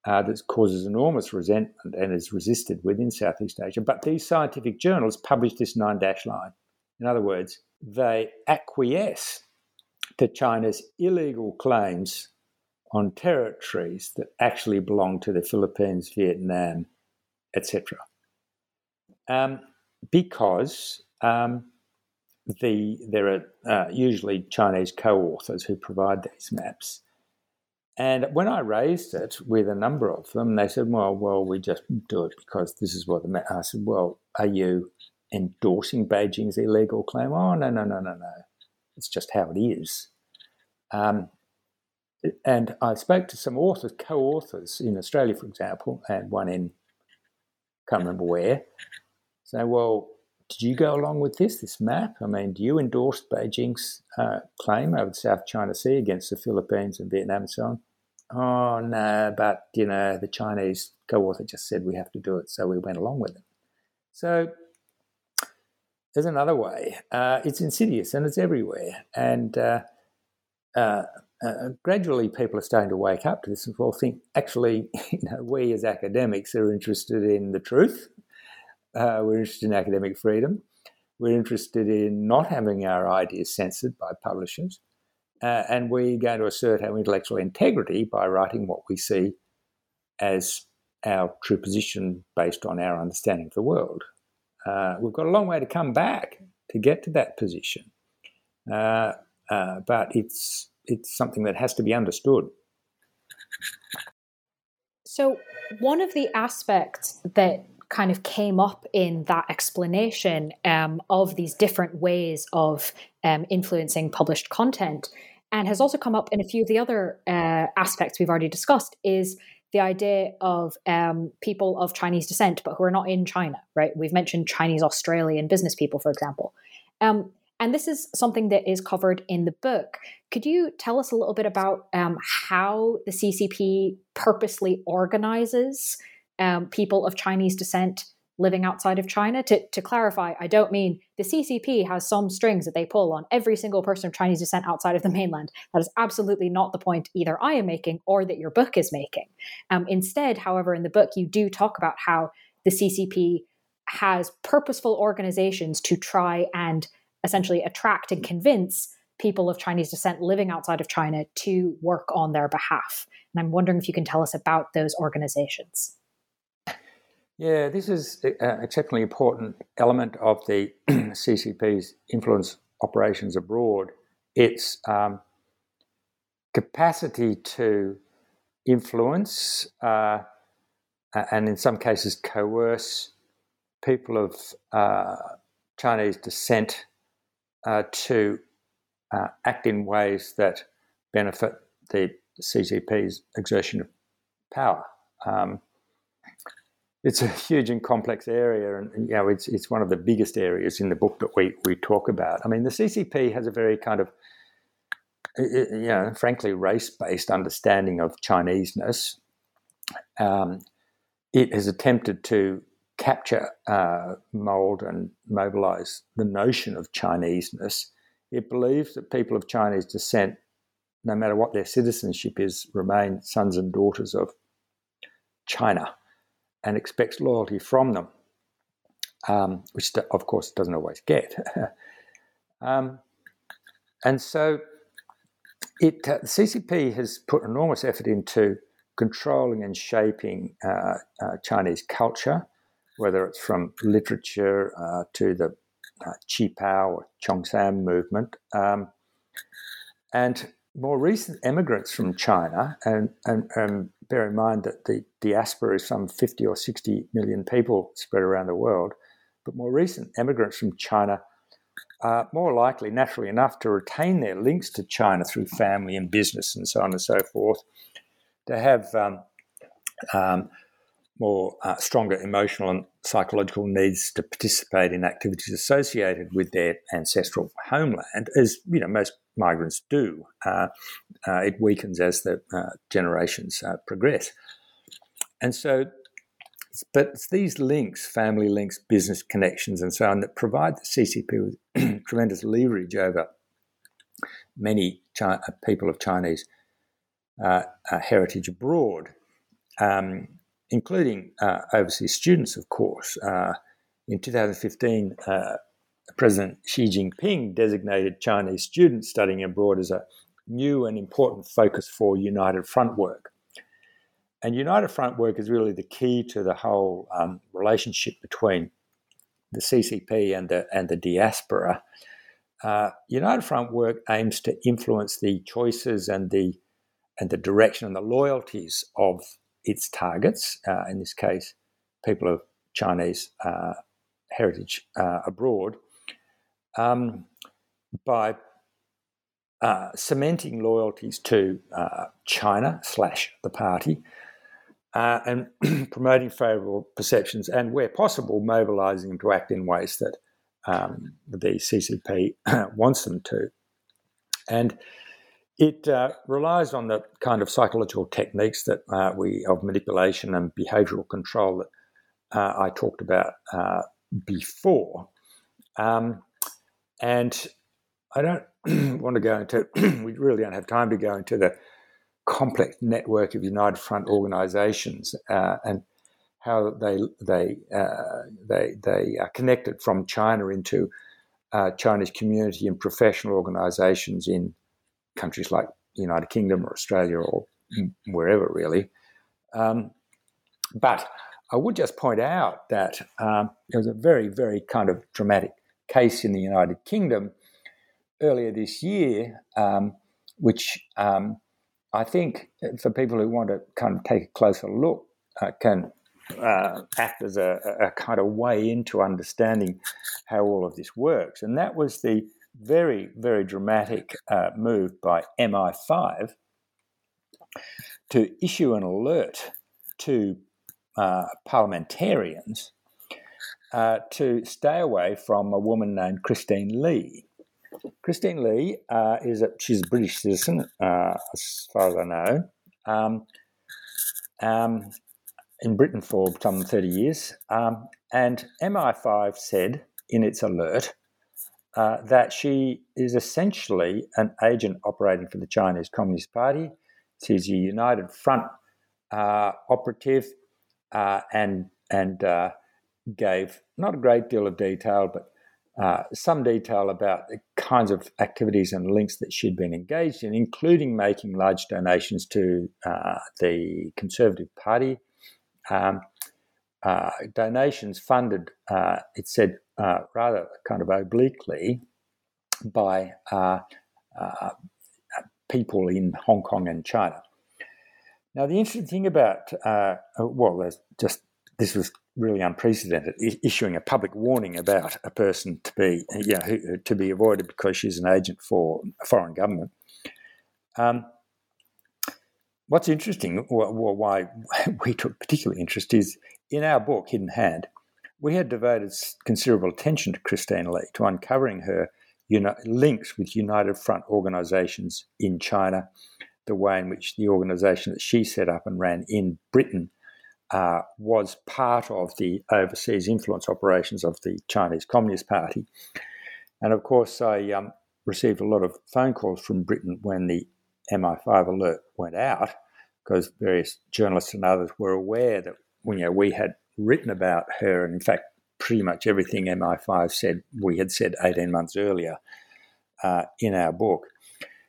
uh, that causes enormous resentment and is resisted within Southeast Asia. But these scientific journals publish this nine dash line. In other words, they acquiesce to China's illegal claims on territories that actually belong to the Philippines, Vietnam, etc um, because um, the there are uh, usually Chinese co-authors who provide these maps. And when I raised it with a number of them, they said, "Well, well, we just do it because this is what the." map. I said, "Well, are you endorsing Beijing's illegal claim?" Oh, no, no, no, no, no. It's just how it is. Um, and I spoke to some authors, co-authors in Australia, for example, and one in can't remember where. Say, well, did you go along with this, this map? I mean, do you endorse Beijing's uh, claim over the South China Sea against the Philippines and Vietnam and so on? Oh, no, but, you know, the Chinese co-author just said we have to do it, so we went along with it. So there's another way. Uh, it's insidious and it's everywhere. And uh, uh, uh, gradually people are starting to wake up to this and think, actually, you know, we as academics are interested in the truth. Uh, we're interested in academic freedom. We're interested in not having our ideas censored by publishers. Uh, and we're going to assert our intellectual integrity by writing what we see as our true position based on our understanding of the world. Uh, we've got a long way to come back to get to that position. Uh, uh, but it's it's something that has to be understood. So, one of the aspects that kind of came up in that explanation um, of these different ways of um, influencing published content, and has also come up in a few of the other uh, aspects we've already discussed, is the idea of um, people of Chinese descent, but who are not in China, right? We've mentioned Chinese Australian business people, for example. Um, and this is something that is covered in the book. Could you tell us a little bit about um, how the CCP purposely organizes um, people of Chinese descent living outside of China? To, to clarify, I don't mean the CCP has some strings that they pull on every single person of Chinese descent outside of the mainland. That is absolutely not the point either I am making or that your book is making. Um, instead, however, in the book, you do talk about how the CCP has purposeful organizations to try and essentially attract and convince people of Chinese descent living outside of China to work on their behalf. And I'm wondering if you can tell us about those organizations. Yeah, this is an exceptionally important element of the CCP's influence operations abroad. Its um, capacity to influence uh, and, in some cases, coerce people of uh, Chinese descent uh, to uh, act in ways that benefit the CCP's exertion of power. Um, it's a huge and complex area, and you know it's it's one of the biggest areas in the book that we we talk about. I mean, the CCP has a very kind of you know, frankly, race-based understanding of Chineseness. Um, it has attempted to capture, uh, mold, and mobilize the notion of Chineseness. It believes that people of Chinese descent, no matter what their citizenship is, remain sons and daughters of China and expects loyalty from them, um, which, of course, doesn't always get. um, and so it, uh, the CCP has put enormous effort into controlling and shaping uh, uh, Chinese culture whether it's from literature uh, to the uh, or Cheongsam movement. Um, and more recent immigrants from China, and, and, and, bear in mind that the diaspora is some 50 or 60 million people spread around the world, but more recent immigrants from China are more likely, naturally enough, to retain their links to China through family and business and so on and so forth, to have um, um, more uh, stronger emotional and psychological needs to participate in activities associated with their ancestral homeland, as you know most migrants do. Uh, uh, it weakens as the uh, generations uh, progress, and so. But it's these links, family links, business connections, and so on, that provide the CCP with tremendous leverage over many China, people of Chinese uh, heritage abroad. Um, including uh, overseas students, of course. Uh, in 2015, uh, President Xi Jinping designated Chinese students studying abroad as a new and important focus for United Front work. And United Front work is really the key to the whole um, relationship between the CCP and the, and the diaspora. Uh, United Front work aims to influence the choices and the and the direction and the loyalties of its targets, uh, in this case, people of Chinese uh, heritage uh, abroad, um, by uh, cementing loyalties to uh, China slash the party, and promoting favourable perceptions, and where possible, mobilising them to act in ways that um, the CCP wants them to. And it uh, relies on the kind of psychological techniques that uh, we of manipulation and behavioural control that uh, I talked about uh, before. Um, and I don't want to go into. we really don't have time to go into the complex network of United Front organisations uh, and how they they uh, they they are connected from China into Chinese community and professional organisations in countries like the United Kingdom or Australia or wherever, really. Um, but I would just point out that um, there was a very, very kind of dramatic case in the United Kingdom earlier this year, um, which um, I think for people who want to kind of take a closer look uh, can uh, act as a, a, kind of way into understanding how all of this works. And that was the very, very dramatic uh, move by MI5 to issue an alert to uh, parliamentarians uh, to stay away from a woman named Christine Lee. Christine Lee uh, is a, she's a British citizen, uh, as far as I know, um, um, in Britain for some 30 years. Um, and MI5 said in its alert uh, that she is essentially an agent operating for the Chinese Communist Party. She's a United Front uh, operative uh, and and uh, gave not a great deal of detail, but uh, some detail about the kinds of activities and links that she'd been engaged in, including making large donations to the Conservative Party. Um, donations funded, it said, uh, rather kind of obliquely by uh, uh, people in Hong Kong and China. Now, the interesting thing about, uh, well, there's just this was really unprecedented, issuing a public warning about a person to be, you know, who, to be avoided because she's an agent for a foreign government. Um, what's interesting, or, or, why we took particular interest, is in our book, Hidden Hand, we had devoted considerable attention to Christine Lee, to uncovering her links with United Front organisations in China, the way in which the organisation that she set up and ran in Britain uh, was part of the overseas influence operations of the Chinese Communist Party. And of course, I um, received a lot of phone calls from Britain when the MI5 alert went out, because various journalists and others were aware that you know, we had written about her, and in fact, pretty much everything MI5 said we had said 18 months earlier uh, in our book.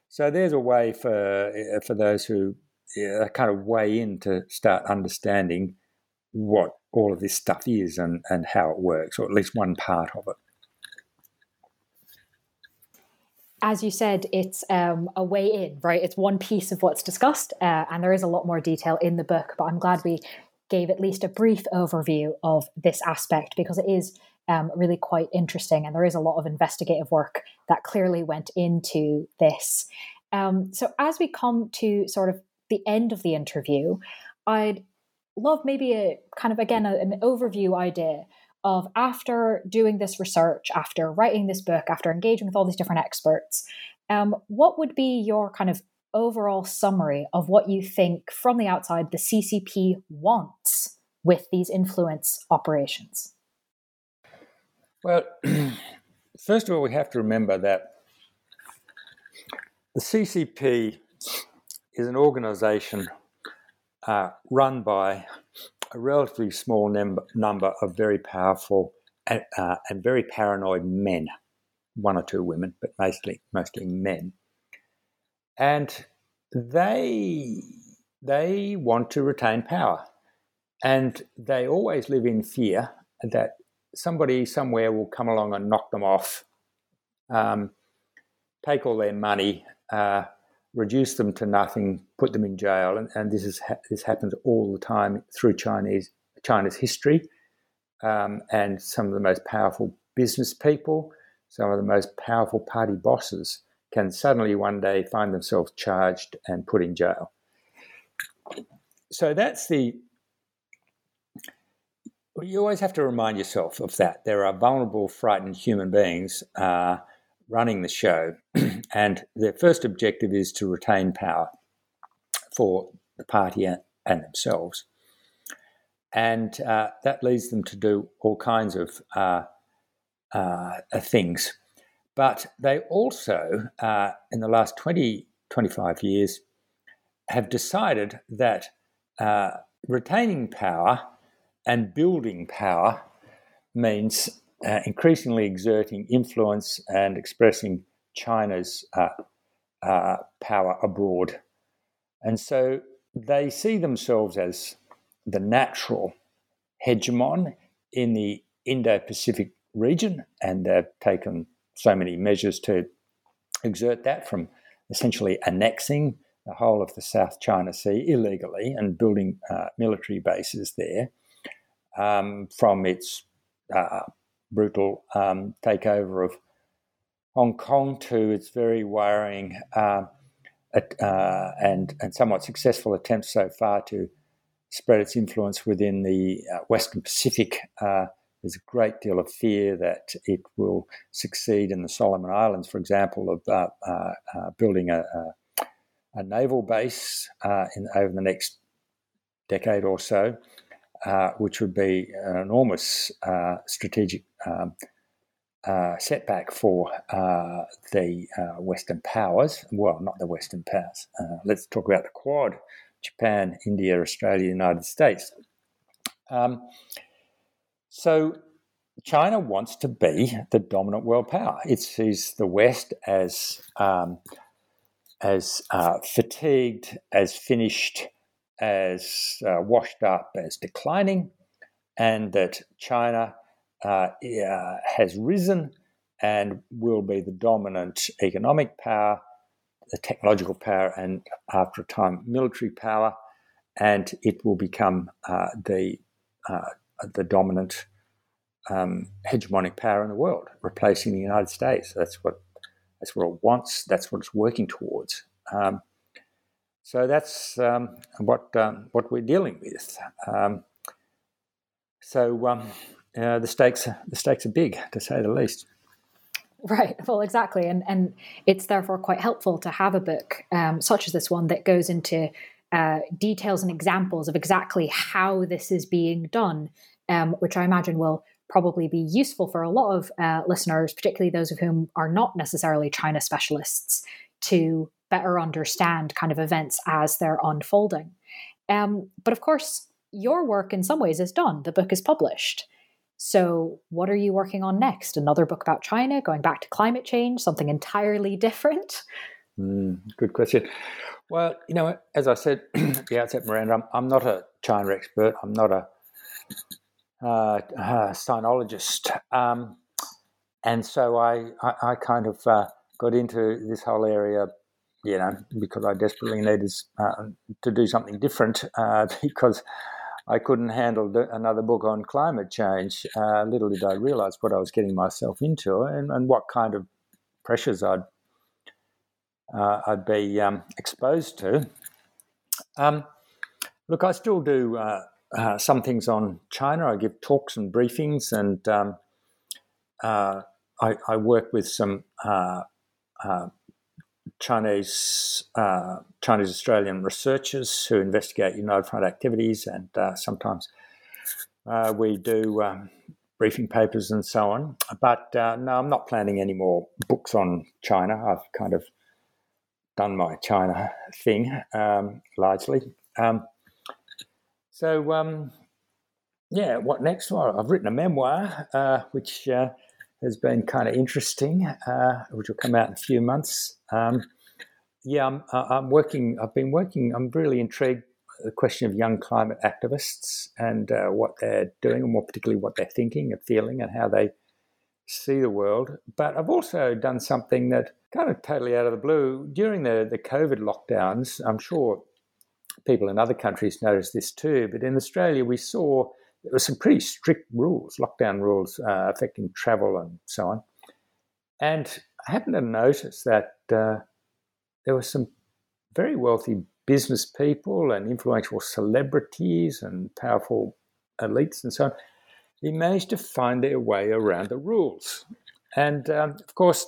So there's a way for uh, for those who uh, kind of weigh in to start understanding what all of this stuff is and, and how it works, or at least one part of it. As you said, it's um, a way in, right? It's one piece of what's discussed, uh, and there is a lot more detail in the book. But I'm glad we gave at least a brief overview of this aspect because it is um, really quite interesting and there is a lot of investigative work that clearly went into this. Um, so, as we come to sort of the end of the interview, I'd love maybe a kind of again a, an overview idea of after doing this research, after writing this book, after engaging with all these different experts, um, what would be your kind of overall summary of what you think from the outside the CCP wants with these influence operations? Well, first of all, we have to remember that the CCP is an organization uh, run by a relatively small num- number of very powerful and, uh, and very paranoid men, one or two women, but mostly mostly men and they they want to retain power, and they always live in fear that somebody somewhere will come along and knock them off, um, take all their money, uh, reduce them to nothing, put them in jail, and, and this is ha- this happens all the time through Chinese China's history, um, and some of the most powerful business people, some of the most powerful party bosses can suddenly one day find themselves charged and put in jail. So that's the. You always have to remind yourself of that. There are vulnerable, frightened human beings uh, running the show, and their first objective is to retain power for the party and, themselves. And uh, that leads them to do all kinds of uh, uh, things. But they also, uh, in the last 20, 25 years, have decided that uh, retaining power and building power means uh, increasingly exerting influence and expressing China's uh, uh, power abroad. And so they see themselves as the natural hegemon in the Indo Pacific region, and they've taken so many measures to exert that from essentially annexing the whole of the South China Sea illegally and building uh, military bases there, um, from its uh, brutal um, takeover of Hong Kong to its very worrying uh, uh, and, and somewhat successful attempts so far to spread its influence within the uh, Western Pacific. Uh, there's a great deal of fear that it will succeed in the Solomon Islands, for example, of uh, uh, uh building a, a, a, naval base uh, in, over the next decade or so, which would be an enormous strategic um, setback for the Western powers. Well, not the Western powers. let's talk about the Quad Japan, India, Australia, United States. Um, so China wants to be the dominant world power. It sees the West as um, as uh, fatigued, as finished, as uh, washed up, as declining, and that China uh, has risen and will be the dominant economic power the technological power and after a time military power, and it will become uh, the uh, the dominant um, hegemonic power in the world, replacing the United States. That's what that's what it wants. That's what it's working towards. Um, so that's um, what um, what we're dealing with. Um, so uh, the stakes the stakes are big, to say the least. Right. Well, exactly, and and it's therefore quite helpful to have a book um, such as this one that goes into uh, details and examples of exactly how this is being done, um, which I imagine will probably be useful for a lot of uh, listeners, particularly those of whom are not necessarily China specialists, to better understand kind of events as they're unfolding. Um, but of course, your work in some ways is done. The book is published. So, what are you working on next? Another book about China, going back to climate change, something entirely different? Mm, good question. Well, you know, as I said at the outset, Miranda, I'm, I'm not a China expert. I'm not a uh, uh, sinologist. Um, and so I, I, I kind of uh, got into this whole area, you know, because I desperately needed uh, to do something different uh, because I couldn't handle another book on climate change. Uh, little did I realize what I was getting myself into and, and what kind of pressures I'd uh, I'd be um, exposed to. Um, look, I still do uh, uh some things on China. I give talks and briefings, and um, uh, I, I, work with some uh, Chinese uh, Chinese Australian researchers who investigate United Front activities, and sometimes we do um, briefing papers and so on. But no, I'm not planning any more books on China. I've kind of done my China thing um, largely. Um, so um, yeah, what next? Well, I've written a memoir, uh, which uh, has been kind of interesting, uh, which will come out in a few months. Um, yeah, I'm, I'm, working. I've been working. I'm really intrigued the question of young climate activists and uh, what they're doing, and more particularly what they're thinking and feeling, and how they see the world. But I've also done something that kind of totally out of the blue during the the COVID lockdowns. I'm sure people in other countries noticed this too, but in Australia we saw there were some pretty strict rules, lockdown rules uh, affecting travel and so on. And I happened to notice that uh, there were some very wealthy business people and influential celebrities and powerful elites and so on. He managed to find their way around the rules. And um, of course,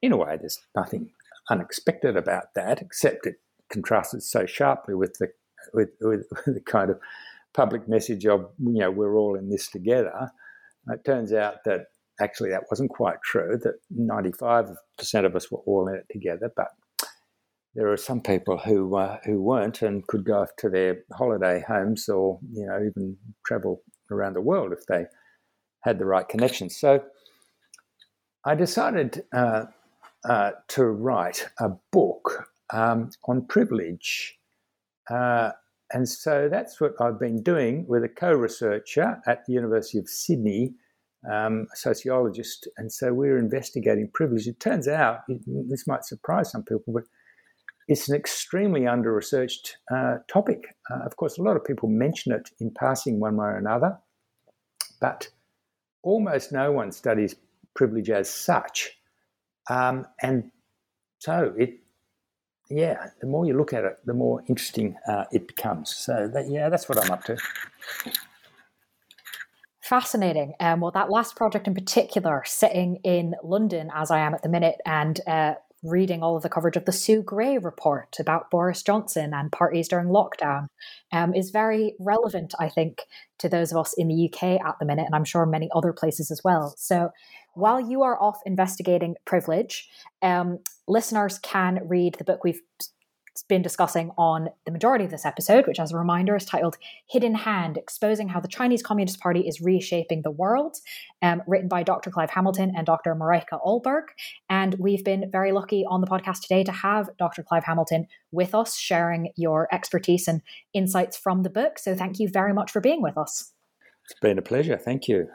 in a way, there's nothing unexpected about that, except it contrasted so sharply with the with, with, with the kind of public message of you know we're all in this together. It turns out that actually that wasn't quite true. That 95% of us were all in it together, but there are some people who uh, who weren't and could go off to their holiday homes or you know even travel around the world if they had the right connections. So I decided uh, uh, to write a book um, on privilege. Uh, and so that's what I've been doing with a co researcher at the University of Sydney, um, a sociologist. And so we're investigating privilege. It turns out, this might surprise some people, but it's an extremely under researched uh, topic. Uh, of course, a lot of people mention it in passing one way or another, but almost no one studies privilege as such. Um, and so it yeah, the more you look at it, the more interesting uh, it becomes. So that, yeah, that's what I'm up to. Fascinating. Um, well, that last project in particular, sitting in London as I am at the minute, and uh, reading all of the coverage of the Sue Gray report about Boris Johnson and parties during lockdown, um, is very relevant, I think, to those of us in the UK at the minute, and I'm sure many other places as well. So while you are off investigating privilege, um, listeners can read the book we've been discussing on the majority of this episode, which, as a reminder, is titled Hidden Hand Exposing How the Chinese Communist Party is Reshaping the World, um, written by Dr. Clive Hamilton and Dr. Mareike Ohlberg. And we've been very lucky on the podcast today to have Dr. Clive Hamilton with us, sharing your expertise and insights from the book. So thank you very much for being with us. It's been a pleasure. Thank you.